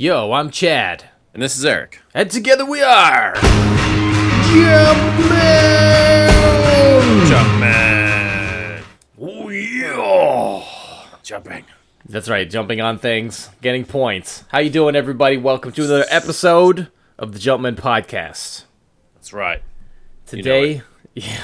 Yo, I'm Chad. And this is Eric. And together we are. Jumpman. Jumpman! Oh, yeah. Jumping. That's right, jumping on things, getting points. How you doing, everybody? Welcome to another episode of the Jumpman Podcast. That's right. Today, yeah,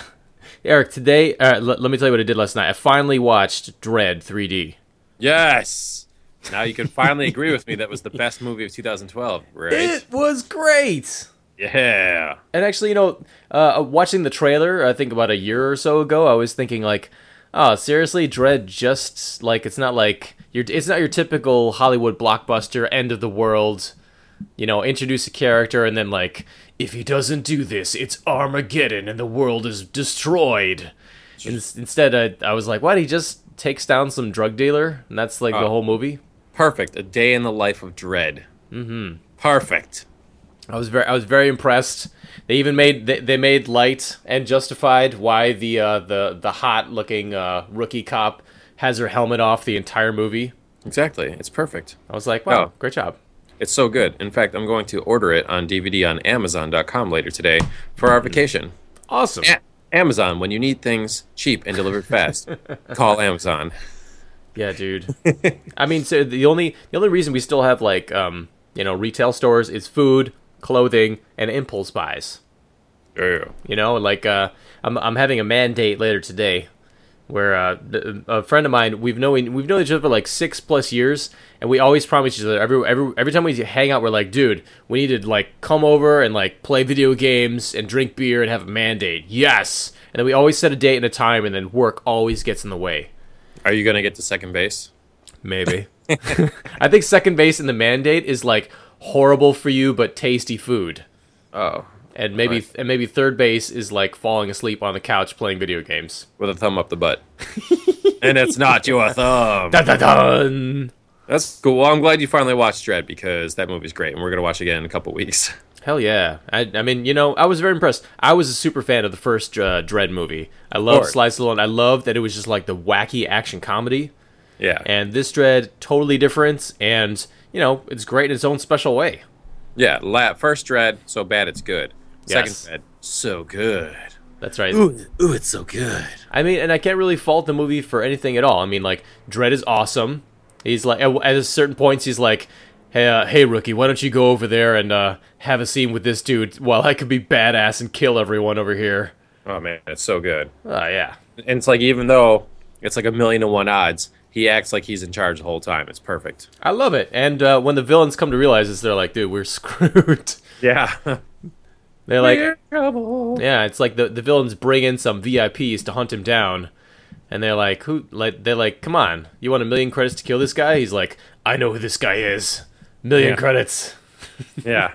Eric. Today, uh, l- let me tell you what I did last night. I finally watched Dredd 3D. Yes. Now you can finally agree with me that was the best movie of 2012, right? It was great. yeah. And actually, you know, uh, watching the trailer, I think about a year or so ago, I was thinking like, oh, seriously, Dredd just like it's not like your it's not your typical Hollywood blockbuster end of the world. You know, introduce a character and then like if he doesn't do this, it's Armageddon and the world is destroyed. In- instead, I, I was like, what? He just takes down some drug dealer, and that's like the Oh. whole movie. Perfect. A day in the life of Dredd. Mm-hmm. Perfect. I was very I was very impressed. They even made they, they made light and justified why the uh, the the hot looking uh, rookie cop has her helmet off the entire movie. Exactly. It's perfect. I was like, wow, Oh. great job. It's so good. In fact, I'm going to order it on DVD on Amazon.com later today for our vacation. Awesome. A- Amazon, when you need things cheap and delivered fast, call Amazon. Yeah, dude. I mean, so the only the only reason we still have like um you know retail stores is food, clothing, and impulse buys. Yeah. You know, like uh, I'm I'm having a mandate later today, where uh, a friend of mine we've known we've known each other for like six plus years, and we always promise each other every every every time we hang out, we're like, dude, we need to like come over and like play video games and drink beer and have a mandate. Yes, and then we always set a date and a time, and then work always gets in the way. Are you going to get to second base? Maybe. I think second base in the mandate is like horrible for you but tasty food. Oh, And maybe Right. and maybe third base is like falling asleep on the couch playing video games. with a thumb up the butt. and it's not your thumb. Dun dun dun. That's cool. Well, I'm glad you finally watched Dredd because that movie's great, and we're gonna watch it again in a couple weeks. Hell yeah! I, I mean, you know, I was very impressed. I was a super fan of the first uh, Dredd movie. I loved. Sly Stallone. I loved that it was just like the wacky action comedy. Yeah, And this Dredd totally different, and you know, it's great in its own special way. yeah. La- first Dredd, so bad it's good. Second Yes. Dredd, so good. That's right. Ooh, ooh, it's so good. I mean, and I can't really fault the movie for anything at all. I mean, like Dredd is awesome. He's like at, at certain points, he's like, "Hey, uh, hey, rookie, why don't you go over there and uh, have a scene with this dude while I could be badass and kill everyone over here?" Oh man, it's so good. Oh yeah, And it's like even though it's like a million to one odds, he acts like he's in charge the whole time. It's perfect. I love it. And uh, when the villains come to realize this, they're like, "Dude, we're screwed." Yeah. they're like, We're trouble. "Yeah." It's like the the villains bring in some VIPs to hunt him down, and they're like, "Who?" Like they're like, "Come on, you want a million credits to kill this guy?" He's like, "I know who this guy is. Million Yeah. credits. Yeah.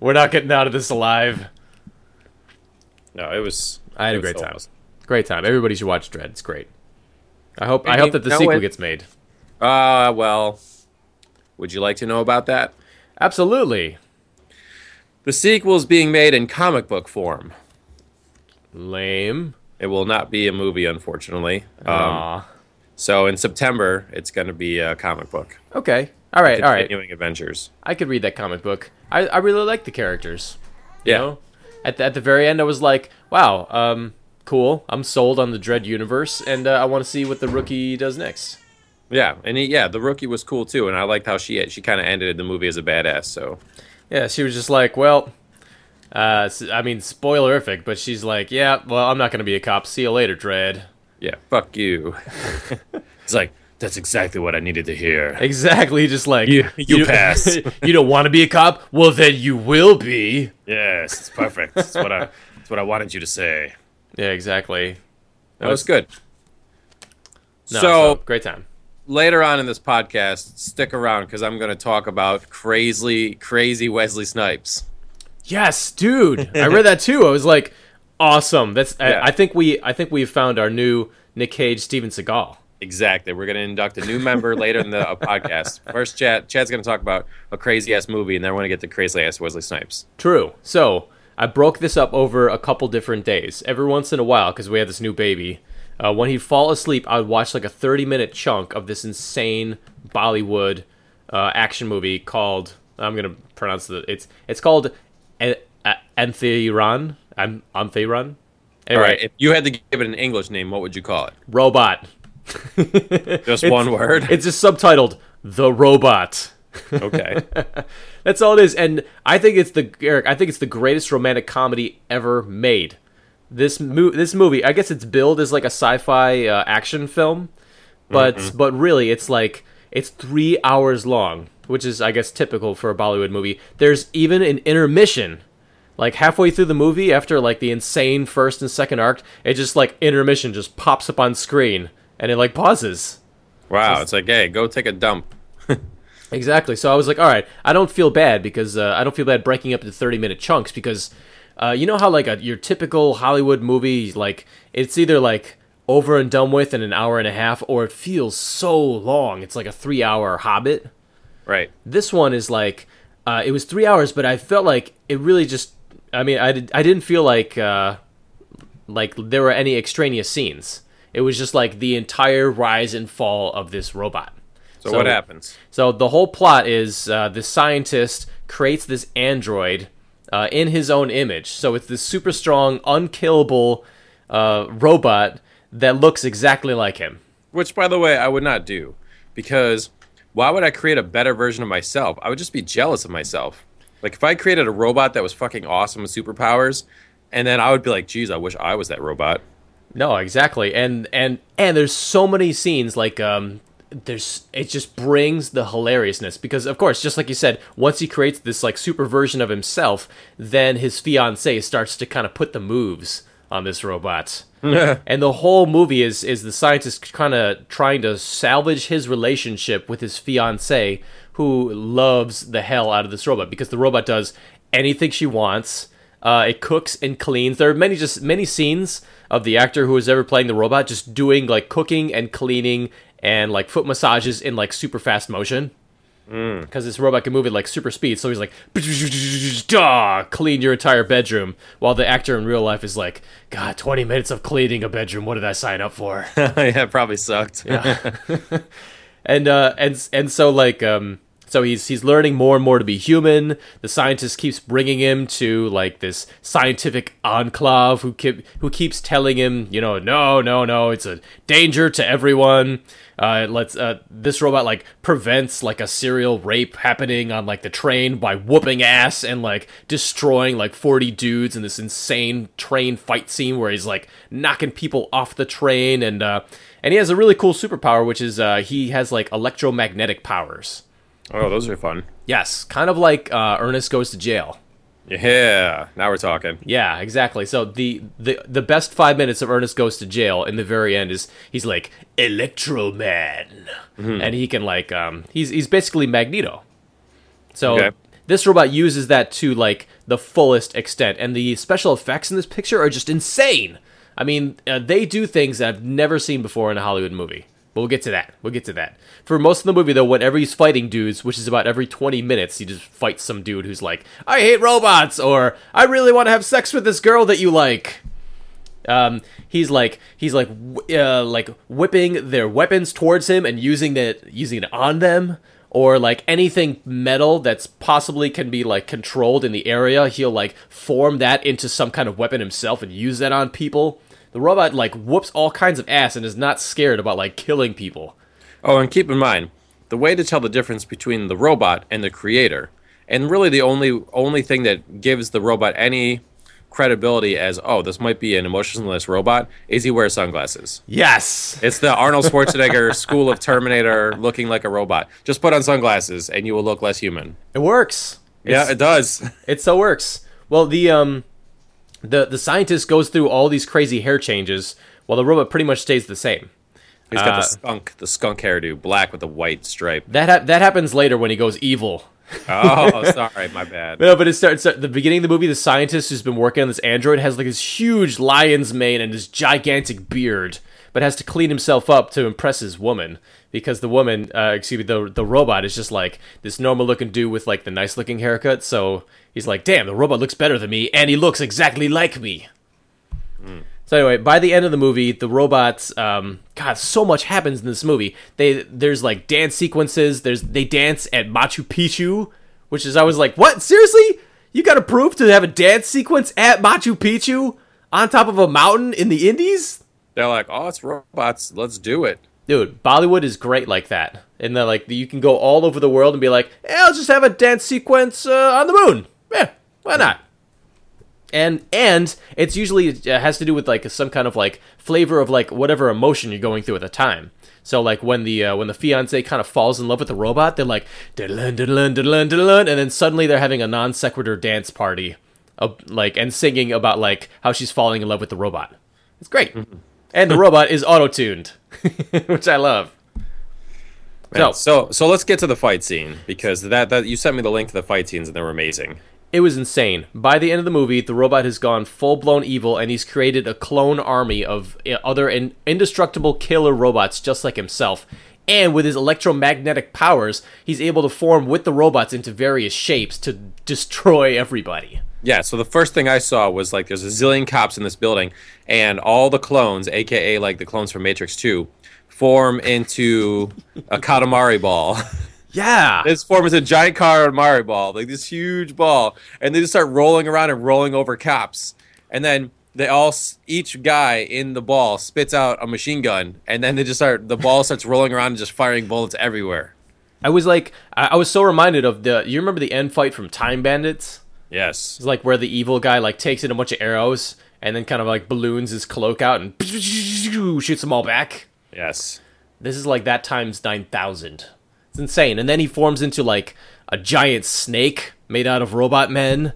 We're not getting out of this alive." No, it was. I had a great so time. awesome. Great time. Everybody should watch Dredd. It's great. I hope. I hope that the sequel it- gets made. Uh, well, would you like to know about that? Absolutely. The sequel is being made in comic book form. Lame. It will not be a movie, unfortunately. Um, Aw. so in September, it's going to be a comic book. Okay. All right. All right. Continuing adventures. I could read that comic book. I, I really like the characters. You Yeah. know? At the, at the very end, I was like, wow, um, cool. I'm sold on the Dredd universe, and uh, I want to see what the rookie does next. Yeah, and he, yeah, the rookie was cool too, and I liked how she she kind of ended the movie as a badass. So Yeah, she was just like, well, uh, I mean, spoilerific, but she's like, yeah, well, I'm not going to be a cop. See you later, Dredd. yeah, fuck you. it's like that's exactly what I needed to hear. Exactly, just like You- you don't- pass. you don't want to be a cop? Well, then you will be. Yes, it's perfect. That's what I that's what I wanted you to say. Yeah, exactly. That was good. No, so great time. later on in this podcast, stick around because I'm going to talk about crazy, crazy Wesley Snipes. Yes, dude. I read that too. I was like, awesome. That's. Yeah. I, I think we. I think we've found our new Nick Cage, Steven Seagal. Exactly. We're going to induct a new member later in the uh, podcast. First, Chad. Chad's going to talk about a crazy ass movie, and then we're going to get to crazy ass Wesley Snipes. True. So I broke this up over a couple different days. Every once in a while, because we had this new baby. Uh, when he'd fall asleep, I would watch like a 30 minute chunk of this insane Bollywood uh, action movie called I'm gonna pronounce the it's it's called A- A- Enthiran. I'm. Anyway, right. If you had to give it an English name, what would you call it? robot. Just one word. It's just subtitled "The Robot." Okay. That's all it is, and I think it's the Eric. I think it's the greatest romantic comedy ever made. This mo- this movie, I guess it's billed as like a sci-fi uh, action film, but but really, it's like it's three hours long, which is I guess typical for a Bollywood movie. There's even an intermission, like halfway through the movie, after like the insane first and second arc, it just like intermission just pops up on screen, and it like pauses. Wow. It's like, hey, go take a dump. Exactly. So I was like, all right, I don't feel bad because uh, I don't feel bad breaking up into 30 minute chunks because uh, you know how like a, your typical Hollywood movie, like it's either like over and done with in an hour and a half or it feels so long. It's like a three hour Hobbit. Right. This one is like, uh, it was three hours, but I felt like it really just, I mean, I, did, I didn't feel like, uh, like there were any extraneous scenes. It was just like the entire rise and fall of this robot. So, what happens? So the whole plot is uh, the scientist creates this android uh, in his own image. So it's this super strong, unkillable uh, robot that looks exactly like him. Which, by the way, I would not do because why would I create a better version of myself? I would just be jealous of myself. Like if I created a robot that was fucking awesome with superpowers, and then I would be like, "Geez, I wish I was that robot." No, exactly. And and and there's so many scenes like um there's it just brings the hilariousness because of course just like you said once he creates this like super version of himself then his fiance starts to kind of put the moves on this robot and the whole movie is is the scientist kind of trying to salvage his relationship with his fiance who loves the hell out of this robot because the robot does anything she wants uh, it cooks and cleans. There are many just many scenes of the actor who was ever playing the robot just doing like cooking and cleaning and like foot massages in like super fast motion. Because this robot can move at like super speed, so he's like, "Duh, clean your entire bedroom. While the actor in real life is like, God, 20 minutes of cleaning a bedroom. What did I sign up for? yeah, it probably sucked. and uh and and so like um so he's he's learning more and more to be human. The scientist keeps bringing him to like this scientific enclave who keep, who keeps telling him you know no no no it's a danger to everyone. Uh let's uh this robot like prevents like a serial rape happening on like the train by whooping ass and like destroying like 40 dudes in this insane train fight scene where he's like knocking people off the train and uh and he has a really cool superpower which is uh he has like electromagnetic powers oh, those are fun. Yes, kind of like uh, Ernest goes to jail. Yeah, now we're talking. Yeah, exactly. So the, the the best five minutes of Ernest goes to jail in the very end is he's like Electro Man, and he can like um he's he's basically Magneto. So Okay. this robot uses that to like the fullest extent, and the special effects in this picture are just insane. I mean, uh, they do things that I've never seen before in a Hollywood movie. But we'll get to that. We'll get to that. For most of the movie, though, whenever he's fighting dudes, which is about every 20 minutes, he just fights some dude who's like, I hate robots, or I really want to have sex with this girl that you like. Um, he's like he's like uh, like whipping their weapons towards him and using that using it on them or like anything metal that's possibly can be like controlled in the area he'll like form that into some kind of weapon himself and use that on people the robot like whoops all kinds of ass and is not scared about like killing people Oh, and keep in mind, the way to tell the difference between the robot and the creator, and really the only only thing that gives the robot any credibility as oh this might be an emotionless robot is he wears sunglasses. yes It's the Arnold Schwarzenegger School of Terminator looking like a robot. Just put on sunglasses and you will look less human. it works yeah, It's- it does. It so works. Well, the um, the the scientist goes through all these crazy hair changes, while the robot pretty much stays the same. He's got Uh, the skunk, the skunk hairdo, black with a white stripe. That ha- that happens later when he goes evil. Oh, sorry, my bad. No, but it starts at the beginning of the movie. The scientist who's been working on this android has like this huge lion's mane and this gigantic beard, but has to clean himself up to impress his woman because the woman, uh, excuse me, the the robot is just like this normal looking dude with like the nice looking haircut. So he's like, "Damn, the robot looks better than me, and he looks exactly like me." So anyway, by the end of the movie, the robots, um, God, so much happens in this movie. They there's like dance sequences. There's they dance at Machu Picchu, which is I was like, what? Seriously? You got approved to have a dance sequence at Machu Picchu on top of a mountain in the Indies? They're like, oh, it's robots. Let's do it. Dude, Bollywood is great like that. And then like you can go all over the world and be like, hey, I'll just have a dance sequence uh, on the moon. Yeah, why not? And and it's usually it has to do with like some kind of like flavor of like whatever emotion you're going through at the time. So like when the uh, when the fiance kind of falls in love with the robot, they're like diddlin diddlin diddlin diddlin, and then suddenly they're having a non sequitur dance party, of, like and singing about like how she's falling in love with the robot. It's great, and the robot is auto tuned, which I love. Man, so so let's get to the fight scene because that that you sent me the link to the fight scenes and they were amazing. It was insane. By the end of the movie, the robot has gone full blown evil and he's created a clone army of uh, other in- indestructible killer robots just like himself. And with his electromagnetic powers, he's able to form with the robots into various shapes to destroy everybody. Yeah, so the first thing I saw was like there's a zillion cops in this building, and all the clones, aka like the clones from Matrix 2, form into a Katamari ball. Yeah. This form is a giant Katamari ball, like this huge ball, and they just start rolling around and rolling over cops. And then they all, each guy in the ball spits out a machine gun, and then they just start, the ball starts rolling around and just firing bullets everywhere. I was like, I was so reminded of the, you remember the end fight from Time Bandits? Yes. It's like where the evil guy like takes in a bunch of arrows and then kind of like balloons his cloak out and shoots them all back. Yes. This is like that times 9,000. It's insane. And then he forms into like a giant snake made out of robot men.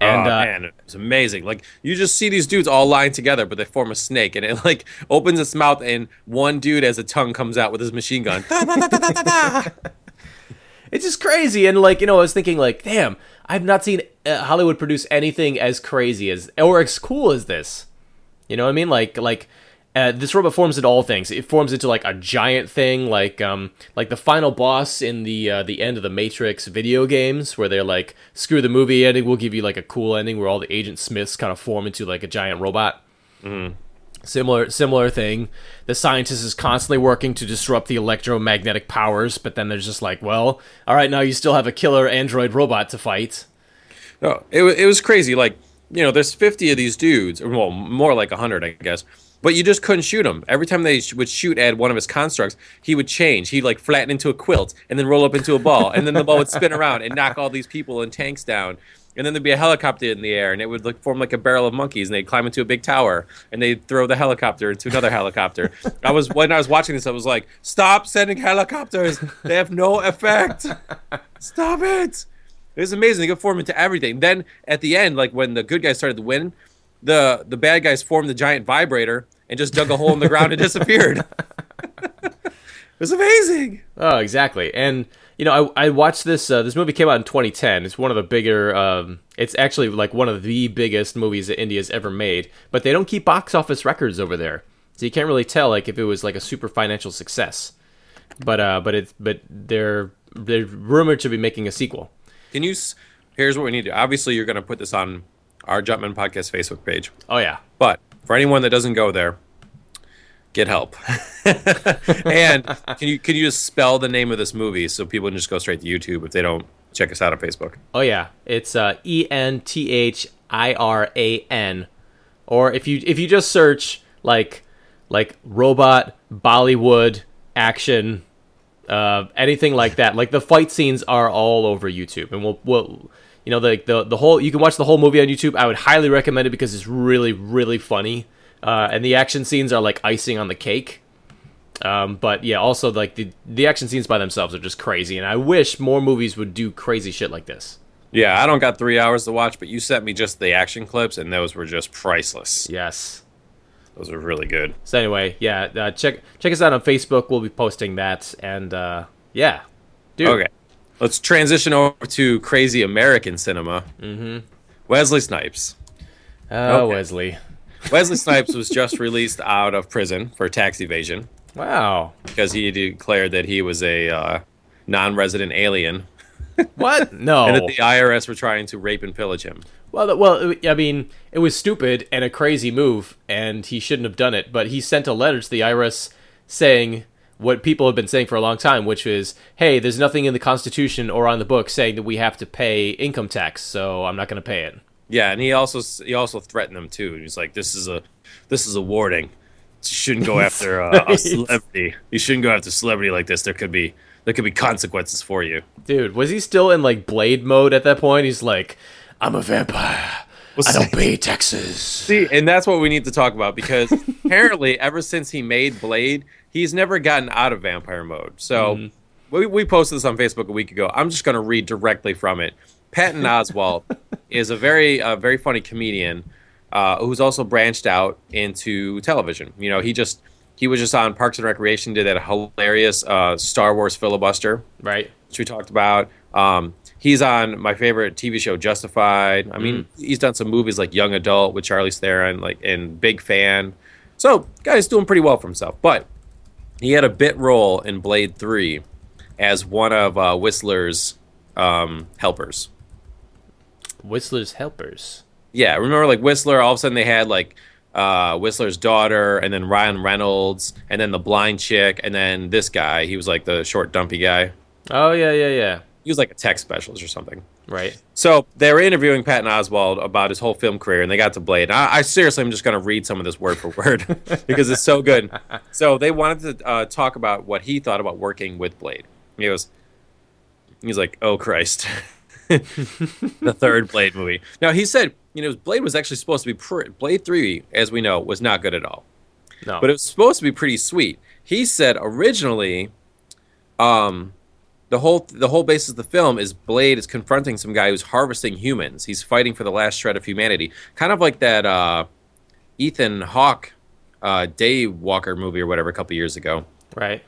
And oh, uh, man, it's amazing. Like you just see these dudes all lying together, but they form a snake, and it like opens its mouth, and one dude as a tongue comes out with his machine gun. it's just crazy, and like you know, I was thinking like, damn, I've not seen uh, Hollywood produce anything as crazy as or as cool as this. You know what I mean? Like like uh, this robot forms into all things. It forms into like a giant thing, like um, like the final boss in the uh, the end of the Matrix video games, where they're like, "Screw the movie ending, we'll give you like a cool ending where all the Agent Smiths kind of form into like a giant robot." Mm. Similar similar thing. The scientist is constantly working to disrupt the electromagnetic powers, but then there's just like, well, all right, now you still have a killer android robot to fight. No, it it was crazy. Like you know, there's 50 of these dudes, well, more like 100, I guess but you just couldn't shoot him. Every time they would shoot at one of his constructs, he would change. He'd like flatten into a quilt and then roll up into a ball, and then the ball would spin around and knock all these people and tanks down. And then there'd be a helicopter in the air, and it would like, form like a barrel of monkeys, and they'd climb into a big tower, and they'd throw the helicopter into another helicopter. I was when I was watching this, I was like, "Stop sending helicopters! They have no effect. Stop it!" It was amazing. They could form into everything. Then at the end, like when the good guys started to win, the the bad guys formed the giant vibrator and just dug a hole in the ground and disappeared. it was amazing. Oh, exactly. And you know, I, I watched this. Uh, this movie came out in 2010. It's one of the bigger. Um, it's actually like one of the biggest movies that India's ever made. But they don't keep box office records over there, so you can't really tell like if it was like a super financial success. But uh, but it's but they're they're rumored to be making a sequel. Can you? Here's what we need to. Obviously, you're going to put this on our Jumpman Podcast Facebook page. Oh yeah. But for anyone that doesn't go there, get help. and can you can you just spell the name of this movie so people can just go straight to YouTube if they don't check us out on Facebook? Oh yeah, it's uh, E N T H I R A N, or if you if you just search like like robot Bollywood action. Uh, anything like that, like the fight scenes are all over YouTube, and we'll we'll you know the, the the whole you can watch the whole movie on YouTube. I would highly recommend it because it's really really funny, uh, and the action scenes are like icing on the cake. Um, but yeah, also like the the action scenes by themselves are just crazy, and I wish more movies would do crazy shit like this. Yeah, I don't got three hours to watch, but you sent me just the action clips, and those were just priceless. Yes, those are really good. So anyway, yeah, uh, check check us out on Facebook. We'll be posting that, and uh, yeah, dude. Okay. Let's transition over to crazy American cinema. Mm-hmm. Wesley Snipes. Oh, okay. Wesley. Wesley Snipes was just released out of prison for tax evasion. Wow. Because he declared that he was a uh, non resident alien. What? No. and that the IRS were trying to rape and pillage him. Well, well, I mean, it was stupid and a crazy move, and he shouldn't have done it. But he sent a letter to the IRS saying, what people have been saying for a long time, which is, hey, there's nothing in the Constitution or on the book saying that we have to pay income tax, so I'm not going to pay it. Yeah, and he also he also threatened them too. He's like, "This is a this is a warning. You shouldn't go after uh, a celebrity. You shouldn't go after a celebrity like this. There could be there could be consequences for you." Dude, was he still in like Blade mode at that point? He's like, I'm a vampire. I don't pay taxes. See, and that's what we need to talk about because apparently, ever since he made Blade, he's never gotten out of vampire mode. So we, we posted this on Facebook a week ago. I'm just going to read directly from it. Patton Oswalt is a very uh, very funny comedian uh, who's also branched out into television. You know, he just he was just on Parks and Recreation, did that hilarious uh, Star Wars filibuster Right. which we talked about. Um, he's on my favorite TV show, Justified. I mean, he's done some movies like Young Adult with Charlie Theron, like and Big Fan. So, guy's doing pretty well for himself. But he had a bit role in Blade Three as one of uh, Whistler's um, helpers. Whistler's helpers. Yeah, remember like Whistler? All of a sudden they had like uh, Whistler's daughter, and then Ryan Reynolds, and then the blind chick, and then this guy. He was like the short, dumpy guy. Oh yeah, yeah, yeah. He was like a tech specialist or something. Right. So they were interviewing Patton Oswalt about his whole film career, and they got to Blade. I, I seriously, am just going to read some of this word for word because it's so good. So they wanted to uh, talk about what he thought about working with Blade. He goes, he's like, "Oh Christ, the third Blade movie." Now he said, you know, Blade was actually supposed to be pre- Blade Three, as we know, was not good at all No. but it was supposed to be pretty sweet. He said originally, um, the whole the whole basis of the film is Blade is confronting some guy who's harvesting humans. He's fighting for the last shred of humanity, kind of like that uh, Ethan Hawke uh, Daywalker movie or whatever a couple years ago. right.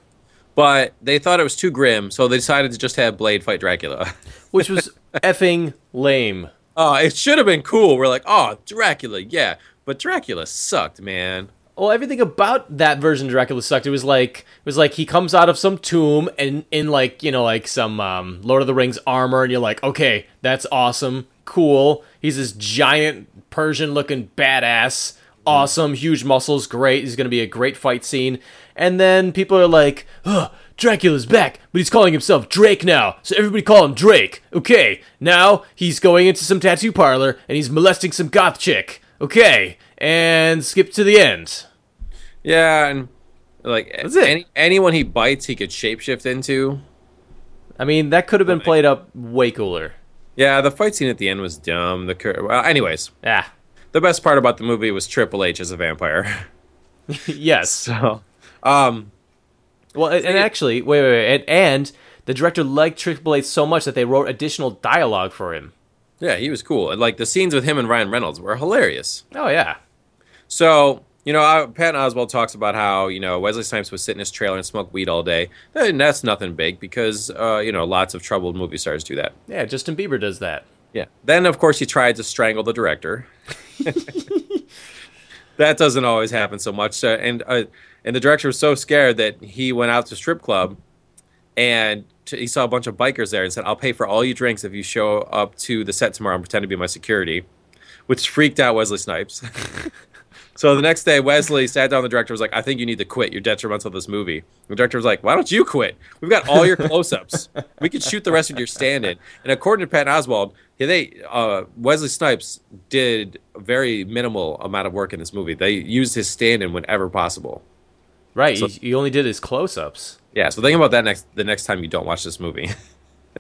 But they thought it was too grim, so they decided to just have Blade fight Dracula. Which was effing lame. Oh, it should have been cool. We're like, oh, Dracula, yeah, but Dracula sucked, man. Well, everything about that version of Dracula sucked. It was like it was like he comes out of some tomb and in like you know like some um, Lord of the Rings armor, and you're like, okay, that's awesome, cool. He's this giant Persian-looking badass, awesome, huge muscles, great. He's gonna be a great fight scene. And then people are like, oh, Dracula's back, but he's calling himself Drake now, so everybody call him Drake. Okay, now he's going into some tattoo parlor and he's molesting some goth chick. Okay, and skip to the end. Yeah, and like That's it. Any, anyone he bites, he could shapeshift into. I mean, that could have been played up way cooler. Yeah, the fight scene at the end was dumb. The cur- well, anyways, Ah, the best part about the movie was Triple H as a vampire. yes. so, um, Well, and, and actually, wait, wait, wait, and, and the director liked Triple H so much that they wrote additional dialogue for him. yeah, he was cool. And like the scenes with him and Ryan Reynolds were hilarious. Oh yeah, So, you know, I, Patton Oswalt talks about how, you know, Wesley Snipes would sit in his trailer and smoke weed all day. And that's nothing big because, uh, you know, lots of troubled movie stars do that. yeah. Justin Bieber does that. Yeah. Then, of course, he tried to strangle the director. that doesn't always happen so much. Uh, and uh, and the director was so scared that he went out to strip club and he saw a bunch of bikers there and said, "I'll pay for all your drinks if you show up to the set tomorrow and pretend to be my security," which freaked out Wesley Snipes. so the next day, Wesley sat down. The director was like, "I think you need to quit. You're detrimental to this movie." The director was like, "Why don't you quit? We've got all your close-ups. we could shoot the rest of your stand-in." And according to Patton Oswalt, they uh, Wesley Snipes did a very minimal amount of work in this movie. They used his stand-in whenever possible. Right. So- he, he only did his close-ups. Yeah, so think about that next the next time you don't watch this movie.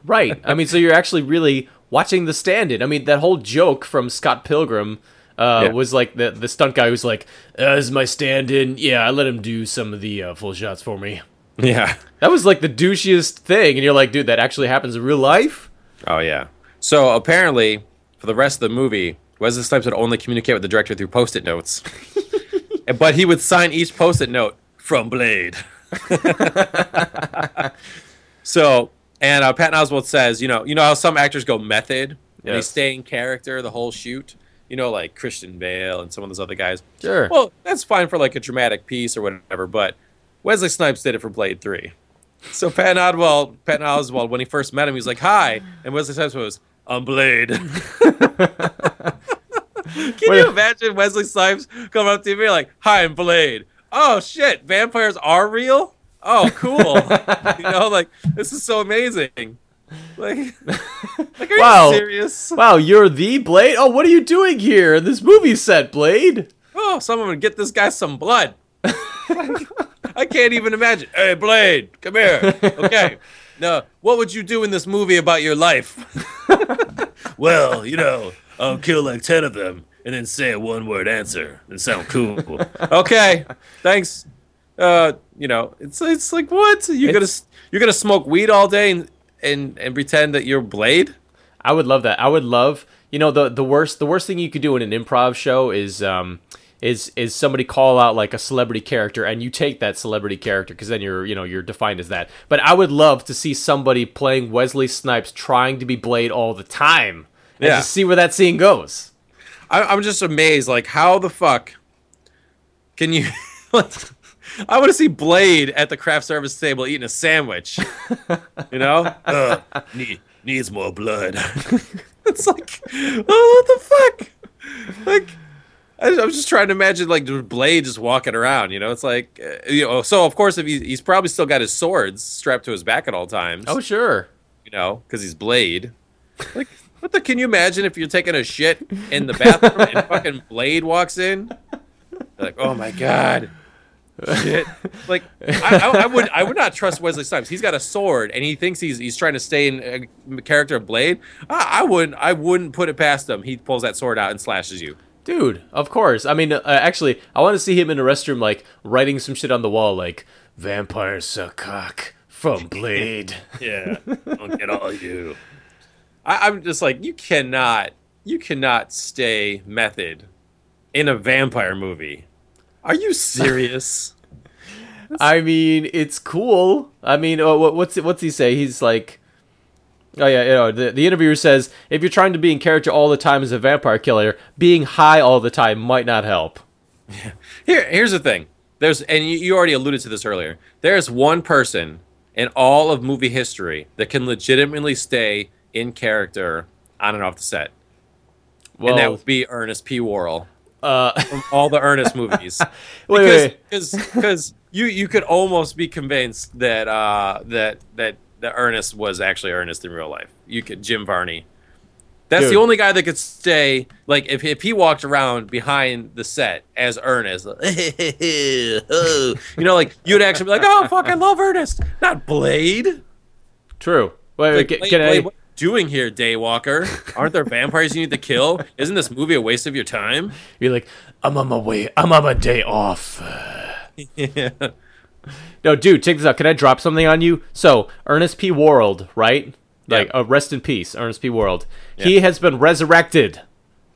Right. I mean, so you're actually really watching the stand-in. I mean, that whole joke from Scott Pilgrim uh, Yeah. was like the the stunt guy who's like, uh, "This is my stand-in. Yeah, I let him do some of the uh, full shots for me." yeah. That was like the douchiest thing, and you're like, dude, that actually happens in real life. Oh yeah. So apparently, for the rest of the movie, Wesley Snipes would only communicate with the director through post-it notes. But he would sign each post-it note from Blade. so, and uh, Patton Oswalt says, you know, you know how some actors go method, and they stay in character the whole shoot. You know, like Christian Bale and some of those other guys. Sure. Well, that's fine for like a dramatic piece or whatever, but Wesley Snipes did it for Blade 3. So Patton Oswalt, Patton Oswalt, when he first met him, he was like, "Hi," and Wesley Snipes was, "I'm Blade." Can you imagine Wesley Snipes coming up to me like, "Hi, I'm Blade." Oh shit, vampires are real. oh, cool. you know, like this is so amazing. Like, like are Wow. you serious? Wow, you're the Blade? Oh, what are you doing here in this movie set, Blade? Oh, someone get this guy some blood. I can't even imagine. Hey, Blade, come here. Okay. Now, what would you do in this movie about your life? well, you know, I'll kill like 10 of them and then say a one word answer and sound cool. okay. Thanks. Uh, you know, it's it's like what? You're gonna you're to smoke weed all day and, and and pretend that you're Blade? I would love that. I would love, you know, the the worst the worst thing you could do in an improv show is um is is somebody call out like a celebrity character and you take that celebrity character because then you're you know you're defined as that. But I would love to see somebody playing Wesley Snipes trying to be Blade all the time and Yeah. just see where that scene goes. I, I'm just amazed. Like, how the fuck can you? I want to see Blade at the craft service table eating a sandwich. You know, uh, need, needs more blood. it's like, oh, what the fuck? Like, I, I'm just trying to imagine like Blade just walking around. You know, it's like, uh, you know. So of course, if he, he's probably still got his swords strapped to his back at all times. Oh sure. you know, because he's Blade. Like, what the? Can you imagine if you're taking a shit in the bathroom and fucking Blade walks in? Like, oh my god, shit! Like, I, I, I would, I would not trust Wesley Snipes. He's got a sword and he thinks he's he's trying to stay in a character of Blade. I, I wouldn't, I wouldn't put it past him. He pulls that sword out and slashes you. Dude, of course. I mean, uh, actually, I want to see him in a restroom, like writing some shit on the wall, like "Vampires suck cock from Blade." Yeah, don't get all you. I, I'm just like, you cannot, you cannot stay method in a vampire movie. Are you serious? I mean, it's cool. I mean, uh, what, what's what's he say? He's like, oh yeah, you know, the the interviewer says if you're trying to be in character all the time as a vampire killer, being high all the time might not help. Here, here's the thing. There's, and you, you already alluded to this earlier. There's one person in all of movie history that can legitimately stay in character on and off the set, and that would be Ernest P. Worrell uh, from all the Ernest movies. wait, wait, because because you you could almost be convinced that uh that that that Ernest was actually Ernest in real life. You could Jim Varney. That's Dude. the only guy that could stay like if if he walked around behind the set as Ernest. you know, like you'd actually be like, "Oh fuck, I love Ernest." Not Blade. true. Wait, wait, Like, can, Blade, can I? Blade, you doing here, Daywalker? Aren't there vampires you need to kill? Isn't this movie a waste of your time? You're like, I'm on my way. I'm on my day off. yeah. No, dude, check this out. Can I drop something on you? So, Ernest P. Worrell, right? Like, Yeah. uh, rest in peace, Ernest P. Worrell. He has been resurrected.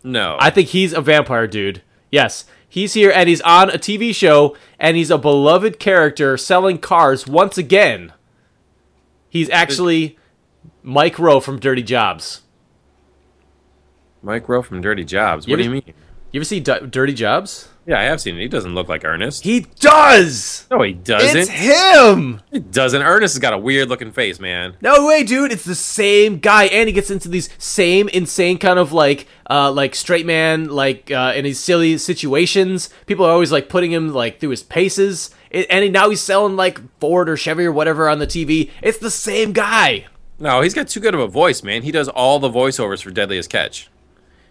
No. I think he's a vampire, dude. Yes, he's here and he's on a TV show and he's a beloved character selling cars once again. He's actually Mike Rowe from Dirty Jobs. Mike Rowe from Dirty Jobs. What do you mean? You ever see D- Dirty Jobs? Yeah, I have seen it. He doesn't look like Ernest. He does. no, he doesn't. It's him. He doesn't. Ernest has got a weird looking face, man. No way, dude! It's the same guy, and he gets into these same insane kind of like, uh, like straight man, like uh, in these silly situations. People are always like putting him like through his paces, it, and he, now he's selling like Ford or Chevy or whatever on the TV. It's the same guy. No, he's got too good of a voice, man. He does all the voiceovers for Deadliest Catch.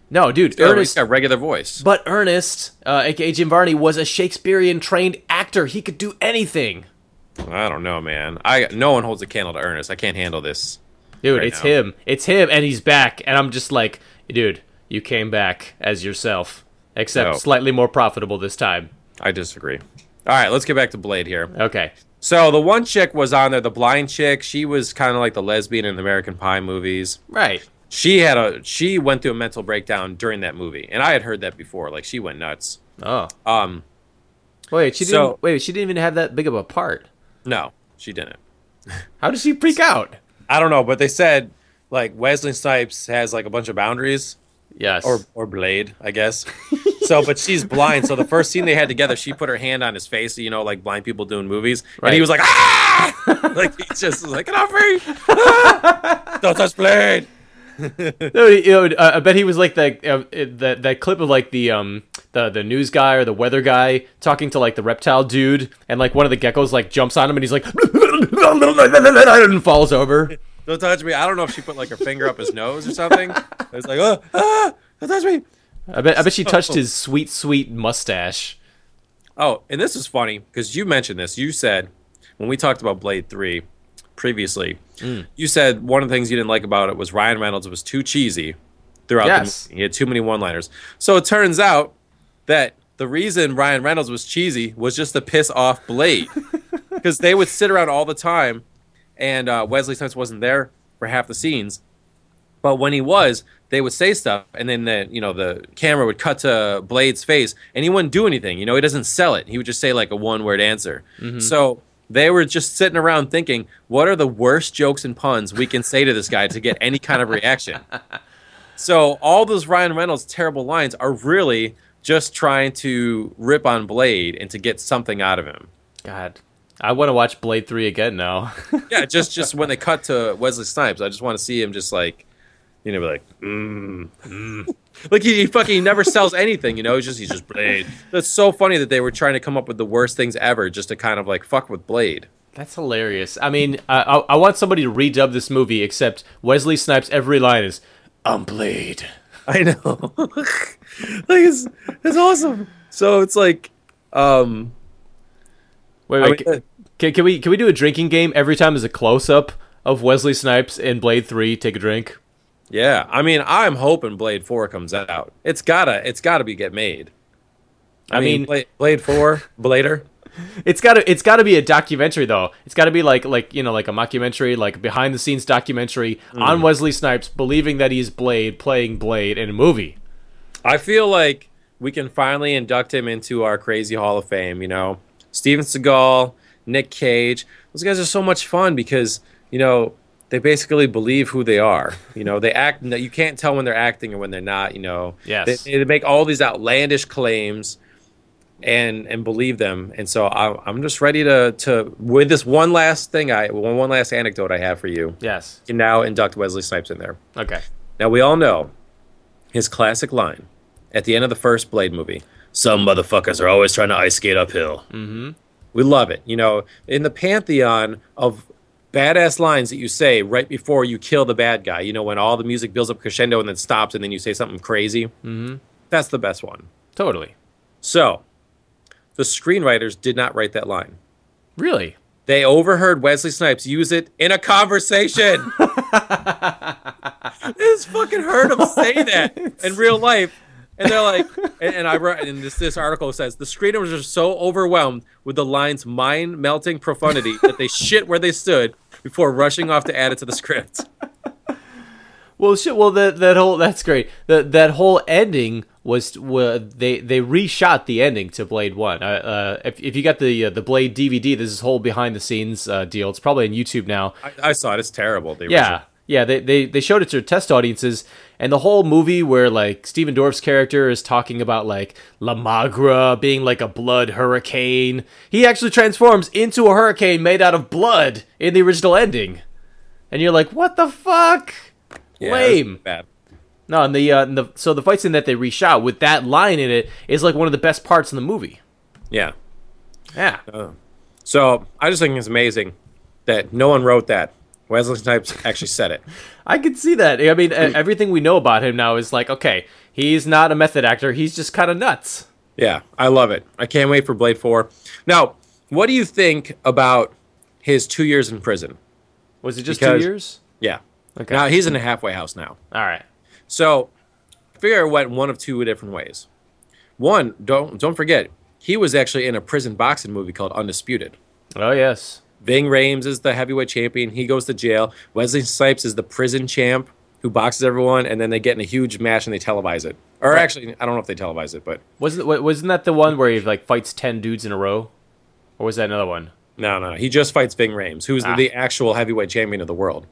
No, dude, he's Ernest. got regular voice. But Ernest, uh, aka Jim Varney, was a Shakespearean trained actor. He could do anything. I don't know, man. I no one holds a candle to Ernest. I can't handle this. Dude, Right it's now. him. It's him, and he's back. And I'm just like, dude, you came back as yourself, except No. slightly more profitable this time. I disagree. All right, let's get back to Blade here. Okay. So the one chick was on there, the blind chick. She was kind of like the lesbian in the American Pie movies. Right. She had a she went through a mental breakdown during that movie, and I had heard that before. Like she went nuts. Oh. Um, Wait, she didn't. Wait, she didn't even have that big of a part. no, she didn't. How did she freak out? I don't know, but they said like Wesley Snipes has like a bunch of boundaries, Yes. or or Blade, I guess. so, but she's blind. So the first scene they had together, she put her hand on his face, you know, like blind people doing movies, and he was like, ah, like he just was like, get off me, Ah! don't touch Blade. No, you know, uh, I bet he was like that, uh, that that clip of like the um the the news guy or the weather guy talking to like the reptile dude, and like one of the geckos like jumps on him and he's like and falls over. Don't touch me. I don't know if she put like her finger up his nose or something. It's like, oh, ah, don't touch me. I bet I bet she touched his sweet sweet mustache. Oh, and this is funny because you mentioned this. You said when we talked about Blade 3 previously, you said one of the things you didn't like about it was Ryan Reynolds was too cheesy throughout Yes. the. He had too many one liners. So it turns out that the reason Ryan Reynolds was cheesy was just to piss off Blade. Because they would sit around all the time, and uh, Wesley Snipes wasn't there for half the scenes. But when he was, they would say stuff, and then the you know the camera would cut to Blade's face, and he wouldn't do anything. You know, he doesn't sell it. He would just say like a one word answer. So they were just sitting around thinking, what are the worst jokes and puns we can say to this guy to get any kind of reaction? so all those Ryan Reynolds terrible lines are really just trying to rip on Blade and to get something out of him. God, I want to watch Blade Three again now. yeah, just just when they cut to Wesley Snipes, I just want to see him just like, you know, be like, mm, mm. like he, he fucking never sells anything, you know. He's just he's just Blade. That's so funny that they were trying to come up with the worst things ever just to kind of like fuck with Blade. That's hilarious. I mean, I, I, I want somebody to redub this movie, except Wesley Snipes' every line is, I'm Blade. I know, like it's it's awesome. So it's like, um, Wait, wait, can, can we can we do a drinking game every time there's a close up of Wesley Snipes in Blade Three? Take a drink. yeah. I mean, I'm hoping Blade Four comes out. It's gotta it's gotta be get made. I, I mean, mean- Blade, Blade Four, Blader. It's gotta it's gotta be a documentary though. It's gotta be like like you know like a mockumentary, like behind the scenes documentary Mm. on Wesley Snipes believing that he's Blade, playing Blade in a movie. I feel like we can finally induct him into our crazy Hall of Fame. You know, Steven Seagal, Nick Cage. Those guys are so much fun because you know they basically believe who they are. You know, they act. You can't tell when they're acting or when they're not. You know, Yes. they, they make all these outlandish claims and and believe them. And so I, I'm just ready to to with this one last thing. I one one last anecdote I have for you. Yes. You can now induct Wesley Snipes in there. Okay. Now we all know his classic line at the end of the first Blade movie. Some motherfuckers are always trying to ice skate uphill. Mm-hmm. We love it. You know, in the pantheon of badass lines that you say right before you kill the bad guy. You know, when all the music builds up crescendo and then stops, and then you say something crazy. Mm-hmm. That's the best one. Totally. So, the screenwriters did not write that line. Really? They overheard Wesley Snipes use it in a conversation. Just fucking heard him say that in real life. And they're like, and, and I wrote, and this this article says the screenwriters are so overwhelmed with the line's mind melting profundity that they shit where they stood before rushing off to add it to the script. Well, shit. Well, that that whole that's great. That that whole ending was wa they they reshot the ending to Blade One. Uh, uh, if if you got the uh, the Blade DVD, this is whole behind the scenes uh, deal. It's probably on YouTube now. I, I saw it; it's terrible. Yeah, yeah. They, they they showed it to test audiences, and the whole movie where like Stephen Dorff's character is talking about like La Magra being like a blood hurricane. He actually transforms into a hurricane made out of blood in the original ending, and you're like, what the fuck? Yeah, Lame. Bad. No, and the, uh, and the so the fight scene that they reshot with that line in it is like one of the best parts in the movie. Yeah. Yeah, So I just think it's amazing that no one wrote that. Wesley Snipes actually said it. I can see that. I mean, e- mm. everything we know about him now is like, okay, he's not a method actor. He's just kind of nuts. Yeah, I love it. I can't wait for Blade 4. Now, what do you think about his two years in prison? Was it just Because- two years? Yeah. Okay. Now, he's in a halfway house now. All right. So, figure went one of two different ways. One, don't don't forget, he was actually in a prison boxing movie called Undisputed. Oh yes. Ving Rhames is the heavyweight champion. He goes to jail. Wesley Snipes is the prison champ who boxes everyone, and then they get in a huge match and they televise it. Or Right. actually, I don't know if they televise it, but Wasn't wasn't that the one where he like fights ten dudes in a row, or was that another one? No, no, he just fights Ving Rhames, who's Ah. the actual heavyweight champion of the world.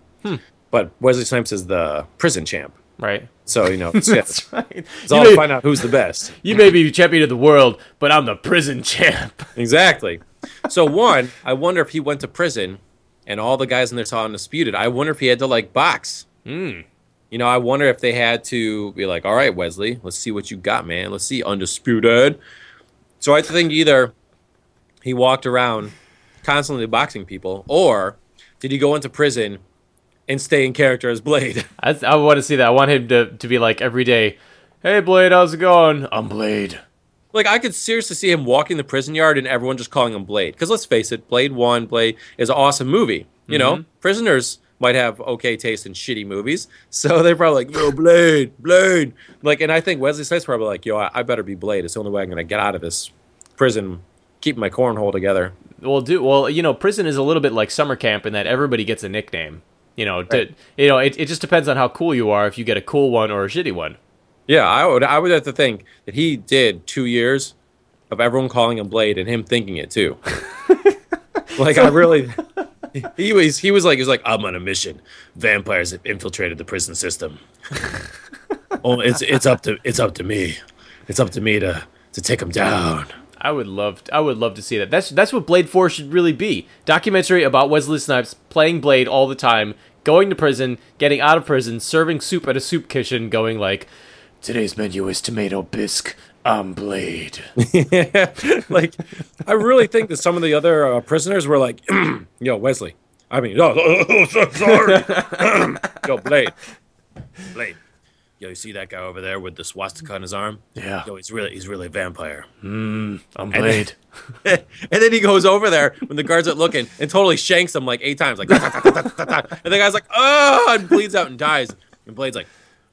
But Wesley Snipes is the prison champ. Right. So, you know, it's, yeah, right. it's You all may, to find out who's the best. you may be the champion of the world, but I'm the prison champ. Exactly. So, one, I wonder if he went to prison and all the guys in there saw undisputed. I wonder if he had to, like, box. Hmm. you know, I wonder if they had to be like, all right, Wesley, let's see what you got, man. Let's see undisputed. So I think either he walked around constantly boxing people, or did he go into prison and stay in character as Blade? I, I want to see that. I want him to, to be like every day, hey, Blade, how's it going? I'm Blade. Like I could seriously see him walking the prison yard and everyone just calling him Blade. Because let's face it, Blade One, Blade is an awesome movie. You know, mm-hmm. prisoners might have okay taste in shitty movies, so they're probably like, "Yo, Blade, Blade." Like, and I think Wesley Snipes probably like, "Yo, I, I better be Blade. It's the only way I'm gonna get out of this prison, keep my cornhole together." Well, do well. You know, prison is a little bit like summer camp in that everybody gets a nickname. You know, to, you know, it, it just depends on how cool you are. If you get a cool one or a shitty one. Yeah, I would. I would have to think that he did two years of everyone calling him Blade and him thinking it too. like I really, he was. He was like, he was like, I'm on a mission. Vampires have infiltrated the prison system. oh, it's it's up to it's up to me. It's up to me to to take them down. I would love, I would love to see that. That's that's what Blade Four should really be. Documentary about Wesley Snipes playing Blade all the time, going to prison, getting out of prison, serving soup at a soup kitchen, going like, "Today's menu is tomato bisque. I'm Blade." like, I really think that some of the other uh, prisoners were like, "Yo, Wesley." I mean, oh, oh, so sorry. Yo, Blade. Blade. Yo, you see that guy over there with the swastika on his arm? Yeah. Yo, he's really he's really a vampire. I'm Blade. and then he goes over there when the guards are looking and totally shanks him like eight times, like, and the guy's like, oh, and bleeds out and dies. And Blade's like,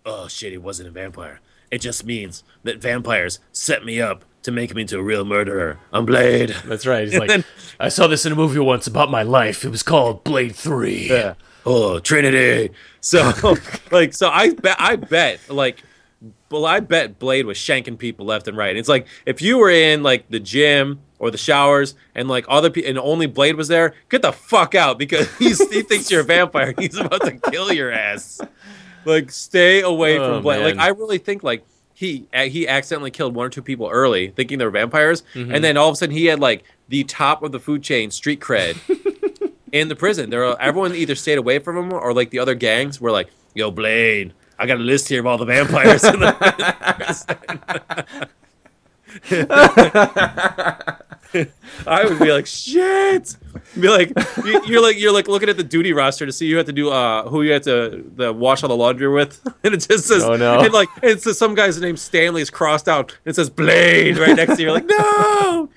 oh shit, he wasn't a vampire. It just means that vampires set me up to make me into a real murderer. I'm Blade. That's right. He's like, then- I saw this in a movie once about my life. It was called Blade Three. Yeah. Oh, Trinity. So, like, so I bet, I bet, like, well, I bet Blade was shanking people left and right. And It's like if you were in like the gym or the showers and like other people and only Blade was there, get the fuck out because he's he thinks you're a vampire. He's about to kill your ass. Like, stay away Oh, from Blade. Like. I really think like he he accidentally killed one or two people early, thinking they were vampires, Mm-hmm. and then all of a sudden he had like the top of the food chain, street cred in the prison. There, are, everyone either stayed away from him or like the other gangs were like, "Yo, Blade, I got a list here of all the vampires." in the I would be like, "Shit!" Be like, you- you're like, you're like looking at the duty roster to see who you have to do, uh, who you have to the wash all the laundry with, and it just says, Oh, no. and like, it says some guy's name Stanley is crossed out, and it says Blade right next to you. You're like, no.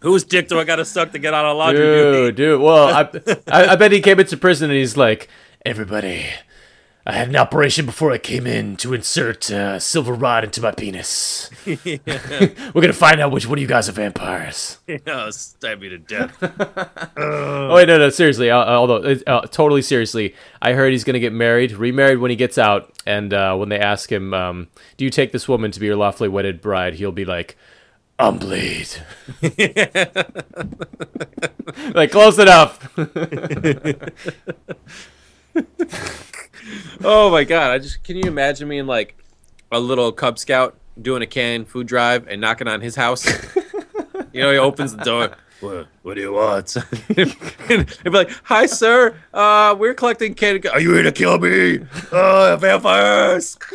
Whose dick do I gotta suck to get out of laundry duty? Dude, dude. Well, I, I, I bet he came into prison and he's like, everybody, I had an operation before I came in to insert a silver rod into my penis. We're gonna find out which one of you guys are vampires. Oh, stab me to death. Oh wait, no, no, seriously. Uh, although, uh, totally seriously, I heard he's gonna get married, remarried when he gets out, and uh, when they ask him, um, "Do you take this woman to be your lawfully wedded bride?" He'll be like, "I'm Blade." like close enough. Oh my god! I just can you imagine me in like a little Cub Scout doing a canned food drive and knocking on his house? you know, he opens the door. What, what do you want? and he'd be like, "Hi, sir. Uh, we're collecting canned. Are you here to kill me? Uh, vampires!"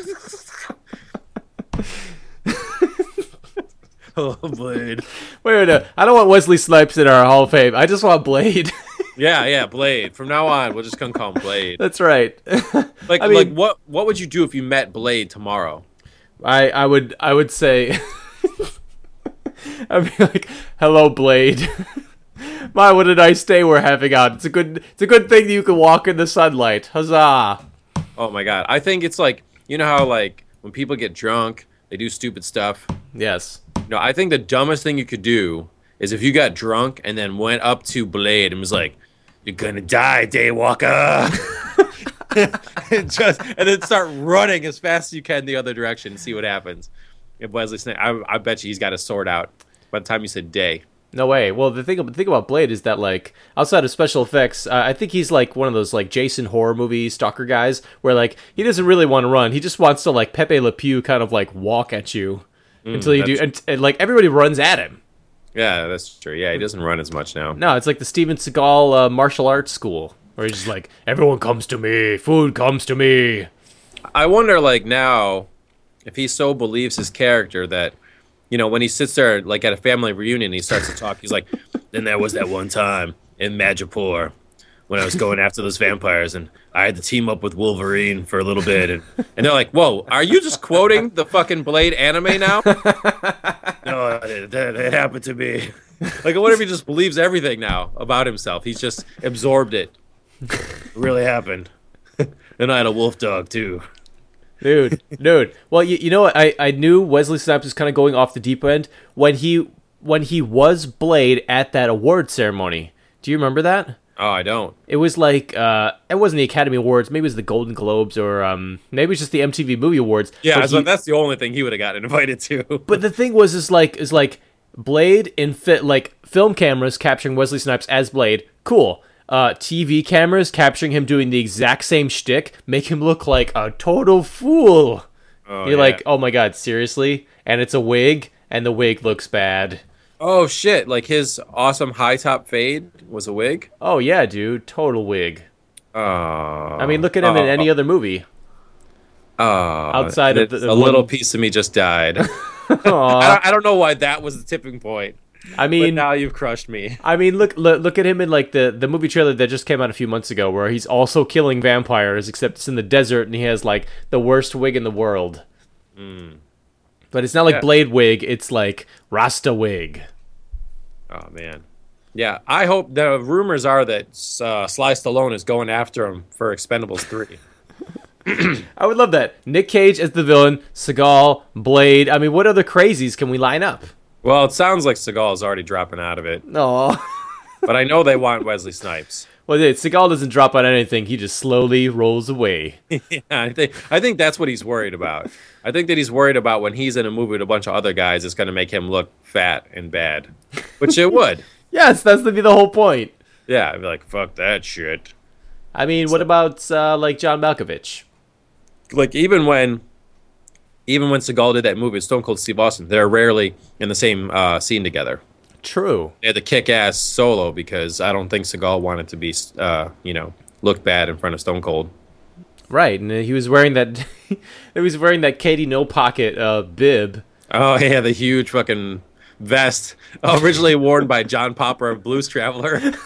oh, Blade. Wait, a minute. I don't want Wesley Snipes in our Hall of Fame. I just want Blade. Yeah, yeah, Blade. From now on, we'll just gonna call him Blade. That's right. Like, I mean- like what? What would you do if you met Blade tomorrow? I I would I would say I'd be like, "Hello, Blade. My, what a nice day we're having out. It's a good it's a good thing that you can walk in the sunlight. Huzzah!" Oh my god. I think it's like you know how like when people get drunk, they do stupid stuff. Yes. No, I think the dumbest thing you could do is if you got drunk and then went up to Blade and was like, "You're gonna die, Daywalker," and just and then start running as fast as you can the other direction and see what happens. If Wesley Snipes, I, I bet you he's got his sword out by the time you said day. No way. Well, the thing the thing about Blade is that like outside of special effects, uh, I think he's like one of those like Jason horror movie stalker guys where like he doesn't really want to run. He just wants to like Pepe Le Pew kind of like walk at you until you do and, and like everybody runs at him. Yeah, that's true. Yeah, he doesn't run as much now. No, it's like the Steven Seagal uh, martial arts school where he's just like everyone comes to me, food comes to me. I wonder, like now, if he so believes his character that, you know, when he sits there like at a family reunion, he starts to talk. He's like, "Then there was that one time in Madripoor when I was going after those vampires, and I had to team up with Wolverine for a little bit." And, and they're like, "Whoa, are you just quoting the fucking Blade anime now?" no, it, it, it happened to me. Like, what if he just believes everything now about himself? He's just absorbed it. It really happened. and I had a wolf dog too. dude, dude. Well, you, you know what? I, I knew Wesley Snipes was kind of going off the deep end when he when he was Blade at that award ceremony. Do you remember that? Oh, I don't. It was like uh, it wasn't the Academy Awards. Maybe it was the Golden Globes or um, maybe it was just the MTV Movie Awards. Yeah, he- that's the only thing he would have gotten invited to. But the thing was, is like, is like Blade in fit like film cameras capturing Wesley Snipes as Blade. Cool. Uh, TV cameras capturing him doing the exact same shtick make him look like a total fool. Oh, You're yeah. like, oh my god, seriously? And it's a wig, and the wig looks bad. Oh shit! Like his awesome high top fade was a wig. Oh yeah, dude, total wig. Oh, I mean, look at him in uh, any uh, other movie. Oh, outside of it's the- a one- little piece of me just died. I, don't, I don't know why that was the tipping point. I But mean, now you've crushed me. I mean, look, look, look at him in like the the movie trailer that just came out a few months ago, where he's also killing vampires, except it's in the desert, and he has like the worst wig in the world. Hmm. But it's not like. Yeah. Blade wig; it's like Rasta wig. Oh man. Yeah, I hope the rumors are that uh, Sly Stallone is going after him for Expendables three. I would love that. Nick Cage as the villain, Seagal, Blade. I mean, what other crazies can we line up? Well, it sounds like Seagal is already dropping out of it, No. but I know they want Wesley Snipes. Well, Seagal doesn't drop on anything; he just slowly rolls away. yeah, I think I think that's what he's worried about. I think that he's worried about when he's in a movie with a bunch of other guys, it's going to make him look fat and bad, which it would. yes, that's to be the whole point. Yeah, I'd be like, fuck that shit. I mean, what about uh, like John Malkovich? Like even when, even when Seagal did that movie Stone Cold Steve Austin, they're rarely in the same uh, scene together. True. They had to kick ass solo because I don't think Seagal wanted to be, uh, you know, look bad in front of Stone Cold. Right, and he was wearing that. he was wearing that Katie No Pocket uh, bib. Oh yeah, the huge fucking vest originally worn by John Popper of Blues Traveler.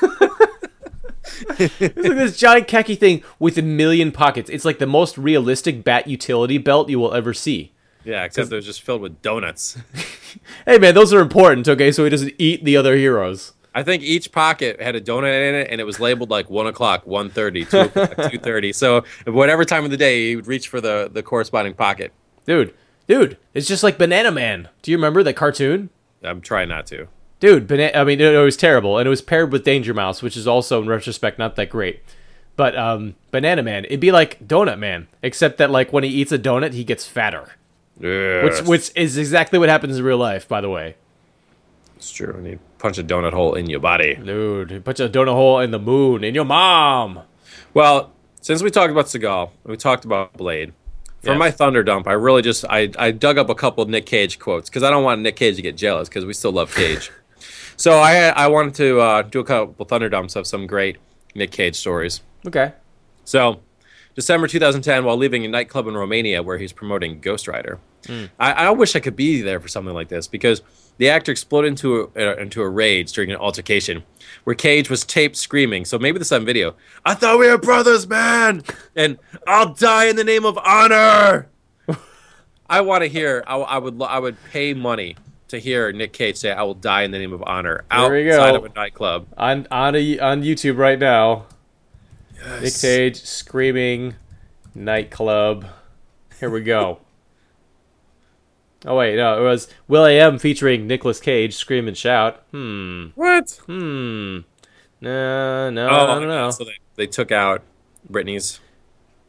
It's like this giant khaki thing with a million pockets. It's like the most realistic bat utility belt you will ever see. Yeah, because they're just filled with donuts. Hey man, those are important, okay? So he doesn't eat the other heroes. I think each pocket had a donut in it, and it was labeled like one o'clock, one thirty, two o'clock, two thirty. So whatever time of the day, he would reach for the the corresponding pocket. Dude, dude, it's just like Banana Man. Do you remember that cartoon? I'm trying not to. Dude, bana- I mean, it, it was terrible, and it was paired with Danger Mouse, which is also, in retrospect, not that great. But um, Banana Man, it'd be like Donut Man, except that like when he eats a donut, he gets fatter, Yes. which is exactly what happens in real life, by the way. It's true. And you punch a donut hole in your body. Dude, he puts a donut hole in the moon in your mom. Well, since we talked about Seagal, we talked about Blade. For Yes. my Thunder Dump, I really just I, I dug up a couple of Nick Cage quotes because I don't want Nick Cage to get jealous because we still love Cage. so I I wanted to uh, do a couple Thunder Dumps of some great Nick Cage stories. Okay. So, December 2010, while leaving a nightclub in Romania where he's promoting Ghost Rider, I, I wish I could be there for something like this because the actor exploded into a, uh, into a rage during an altercation where Cage was taped screaming. So maybe this is on video. I thought we were brothers, man, and I'll die in the name of honor. I want to hear. I, I would. I would pay money to hear Nick Cage say, "I will die in the name of honor" outside of a nightclub. On on a, on YouTube right now. Nick Cage screaming nightclub. Here we go. oh wait, no, it was Will I Am featuring Nicolas Cage scream and shout. Hmm. What? Hmm. No, no, Oh, I don't know. So they, they took out Britney's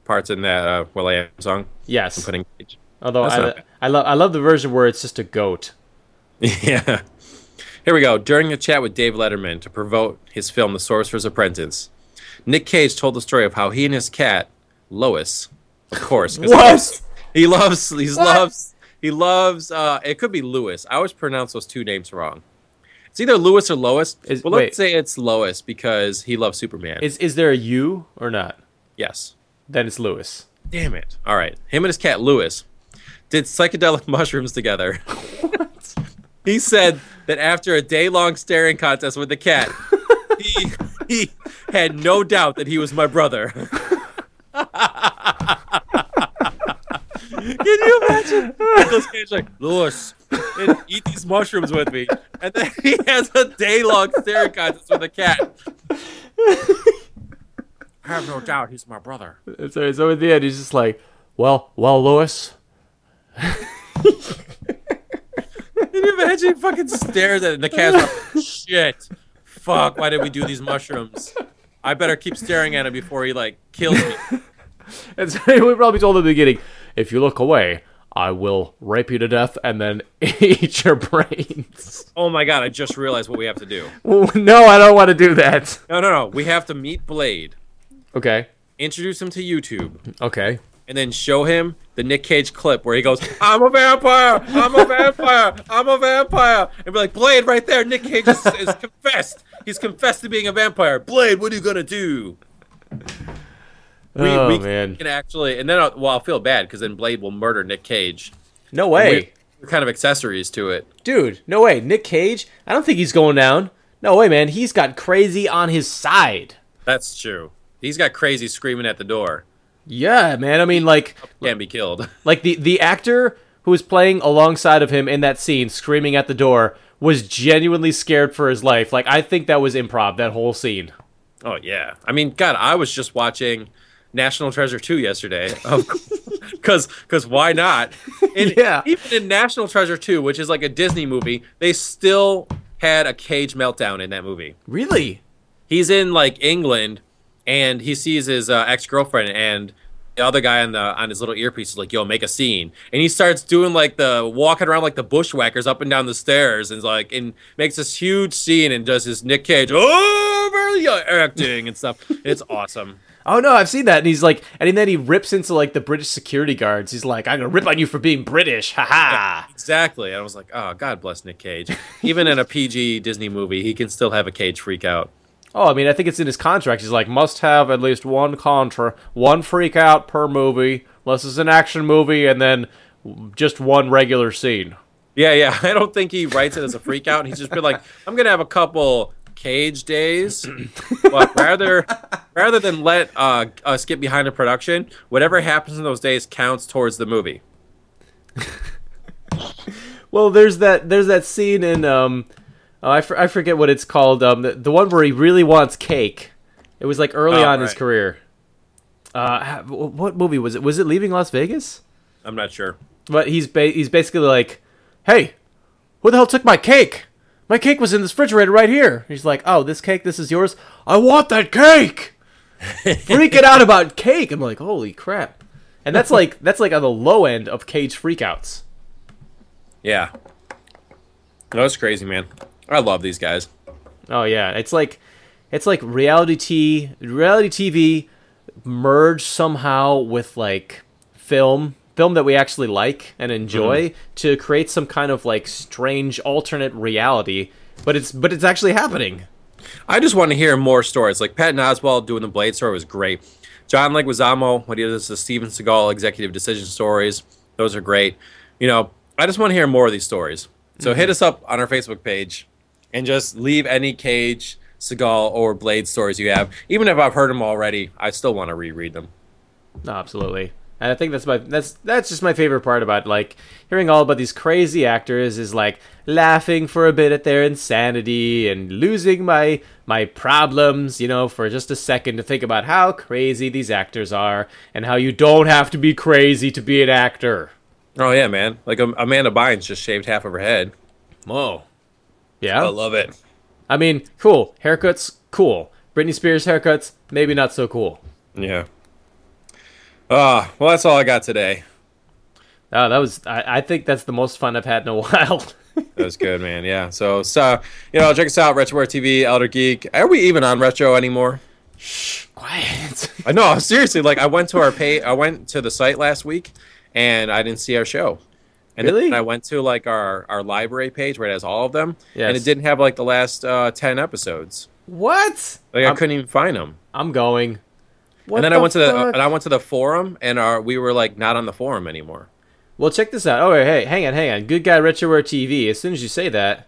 parts in that uh, Will I Am song, yes. putting Cage. Although That's I, not. I love I love the version where it's just a goat. Yeah. Here we go. During a chat with Dave Letterman to promote his film The Sorcerer's Apprentice, Nick Cage told the story of how he and his cat, Lois, of course, What? he loves he What? loves he loves uh it could be Lewis. I always pronounce those two names wrong. It's either Lewis or Lois. Is- well, let's say it's Lois because he loves Superman. Is is there a U or not? yes. Then it's Lewis. Damn it! All right, him and his cat Lewis did psychedelic mushrooms together. He said that after a day-long staring contest with the cat, he he had no doubt that he was my brother. Can you imagine? Nicolas Cage like Lewis, eat these mushrooms with me, and then he has a day-long staring contest with a cat. I have no doubt he's my brother. So, so at the end, he's just like, well, well, Lewis. Can you imagine? He fucking stares at it, and the cat's like, shit. Fuck, why did we do these mushrooms? I better keep staring at him before he, like, kills me. And so we probably told him in the beginning, if you look away, I will rape you to death and then eat your brains. Oh my god, I just realized what we have to do. no, I don't want to do that. No, no, no. We have to meet Blade, Okay. introduce him to YouTube, Okay. and then show him the Nick Cage clip where he goes, I'm a vampire! I'm a vampire! I'm a vampire! And be like, Blade, right there, Nick Cage is, is confessed. He's confessed to being a vampire. Blade, what are you gonna do? We, oh, we man. can actually, and then I'll, well, I'll feel bad because then Blade will murder Nick Cage. No way. We're kind of accessories to it. Dude, no way. Nick Cage, I don't think he's going down. No way, man. He's got crazy on his side. That's true. He's got crazy screaming at the door. Yeah, man. I mean, like, Can't be killed. like the the actor who was playing alongside of him in that scene, screaming at the door, was genuinely scared for his life. Like, I think that was improv. That whole scene. Oh yeah. I mean, God, I was just watching National Treasure 2 yesterday. Um, because because why not? And Yeah. Even in National Treasure 2, which is like a Disney movie, they still had a cage meltdown in that movie. Really? He's in like England, and he sees his uh, ex girlfriend, and the other guy on the on his little earpiece is like, "Yo, make a scene," and he starts doing like the walking around like the bushwhackers up and down the stairs, and like and makes this huge scene and does his Nick Cage oh acting and stuff. It's awesome. Oh no, I've seen that. And he's like, and then he rips into like the British security guards. He's like, I'm gonna rip on you for being British. Ha ha. Exactly. And I was like, oh, God bless Nick Cage. Even in a PG Disney movie, he can still have a cage freak out. Oh, I mean, I think it's in his contract. He's like, must have at least one contra, one freak out per movie, unless it's an action movie, and then just one regular scene. Yeah, yeah. I don't think he writes it as a freak out. He's just been like, I'm gonna have a couple cage days, but rather rather than let uh, us get behind the production, whatever happens in those days counts towards the movie. Well, there's that there's that scene in um, oh, I, for, I forget what it's called. Um, the, the one where he really wants cake. It was like early Oh, on in his career. Uh, what movie was it? Was it Leaving Las Vegas? I'm not sure. But he's ba- he's basically like, "Hey, who the hell took my cake? My cake was in this refrigerator right here." He's like, "Oh, this cake, this is yours. I want that cake." Freaking out about cake. I'm like, "Holy crap!" And that's like that's like on the low end of cage freakouts. Yeah. No, it's crazy, man. I love these guys. Oh yeah, it's like it's like reality t reality TV merged somehow with like film film that we actually like and enjoy mm-hmm. to create some kind of like strange alternate reality but it's but it's actually happening I just want to hear more stories. Like Patton Oswalt doing the Blade story was great. John Leguizamo, when he does the Steven Seagal executive decision stories, those are great. You know, I just want to hear more of these stories. So hit mm-hmm. us up on our Facebook page and just leave any Cage, Seagal, or Blade stories you have. Even if I've heard them already, I still want to reread them. no, absolutely and i think that's my that's that's just my favorite part about like hearing all about these crazy actors is like laughing for a bit at their insanity and losing my my problems you know for just a second to think about how crazy these actors are and how you don't have to be crazy to be an actor Oh yeah, man! Like um, Amanda Bynes just shaved half of her head. whoa yeah I love it. I mean, cool. Haircuts, cool. Britney Spears haircuts, maybe not so cool. Yeah. Ah, well, that's all I got today. Oh, that was. I, I think that's the most fun I've had in a while. That was good, man. Yeah. So, so you know, check us out, Retroware TV, Elder Geek. Are we even on Retro anymore? Shh, quiet. I know. Seriously, like I went to our pay. I went to the site last week, and I didn't see our show. And Really? then I went to like our our library page where it has all of them, and it didn't have like the last uh, ten episodes. what? Like I I'm, couldn't even find them. I'm going. What and then the I went to the fuck? and I went to the forum, and our, we were like not on the forum anymore. Well, check this out. Oh, hey, hang on, hang on. Good guy Retroware TV. As soon as you say that,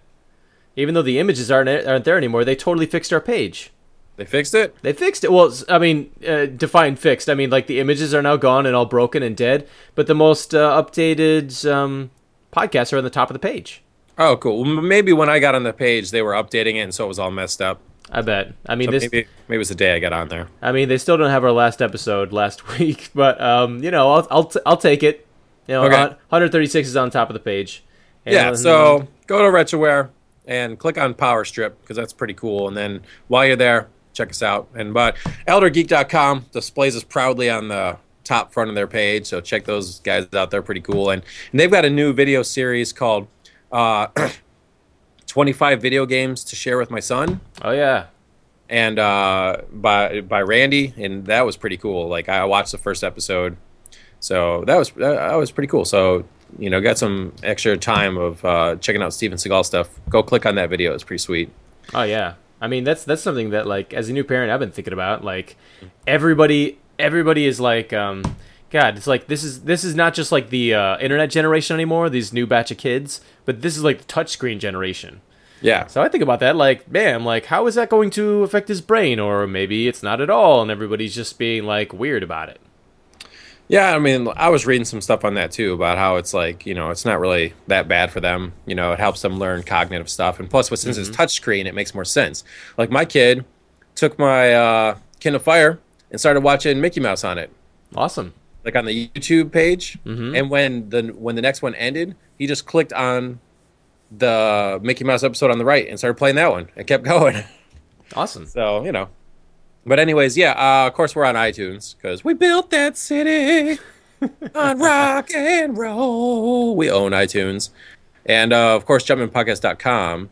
even though the images aren't aren't there anymore, they totally fixed our page. They fixed it. They fixed it. Well, I mean, uh, define fixed. I mean, like the images are now gone and all broken and dead, but the most uh, updated um, podcasts are on the top of the page. Oh, cool. Well, maybe when I got on the page, they were updating it, and so it was all messed up. I bet. I mean, So this. maybe maybe it was the day I got on there. I mean, they still don't have our last episode last week, but um, you know, I'll I'll, t- I'll take it. You know, Okay. uh, 136 is on top of the page. And, Yeah. So go to Retroware and click on Power Strip because that's pretty cool. And then while you're there, check us out. And but ElderGeek.com displays us proudly on the top front of their page. So check those guys out. They're pretty cool. And, and they've got a new video series called uh, 25 Video Games to Share with My Son. oh yeah, and uh, by by Randy, and that was pretty cool. Like I watched the first episode, so that was that was pretty cool. So you know, got some extra time of uh, checking out Steven Seagal stuff. Go click on that video; it's pretty sweet. oh yeah. I mean, that's that's something that like as a new parent, I've been thinking about. Like everybody, everybody is like, um, God, it's like this is this is not just like the uh, internet generation anymore. These new batch of kids, but this is like the touchscreen generation. Yeah, So I think about that, like, man, like, how is that going to affect his brain? Or maybe it's not at all, and everybody's just being like weird about it. Yeah. I mean, I was reading some stuff on that too about how it's like you know it's not really that bad for them. You know, it helps them learn cognitive stuff, and plus, since it's touchscreen, it makes more sense. Like my kid took my uh, Kindle Fire and started watching Mickey Mouse on it. Awesome. like on the YouTube page, and when the when the next one ended, he just clicked on the Mickey Mouse episode on the right and started playing that one and kept going. Awesome. so you know, but anyways, yeah. Uh, of course, we're on iTunes because we built that city on rock and roll. We own iTunes, and uh, of course, jumpinpodcast.com,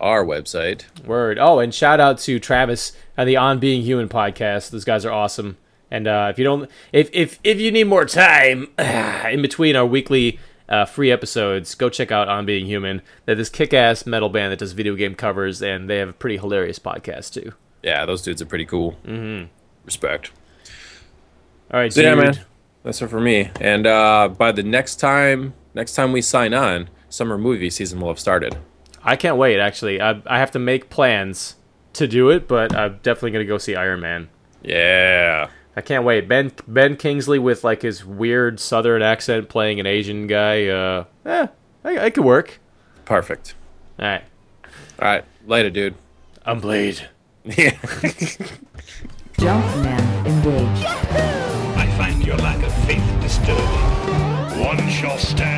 our website. Word. Oh, and shout out to Travis and the On Being Human podcast. Those guys are awesome. And uh, if you don't, if if if you need more time in between our weekly uh, free episodes, go check out On Being Human. They're this kick-ass metal band that does video game covers, and they have a pretty hilarious podcast too. Yeah, those dudes are pretty cool. Mm-hmm. Respect. All right, So yeah, dude. man, that's it for me. And uh, by the next time, next time we sign on, summer movie season will have started. I can't wait. Actually, I I have to make plans to do it, but I'm definitely gonna go see Iron Man. Yeah, I can't wait. Ben Ben Kingsley with like his weird Southern accent playing an Asian guy. Uh, eh, I, I could work. perfect. All right, All right, later, dude. I'm Blade. Yeah. Jumpman engage. I find your lack of faith disturbing. One shall stand,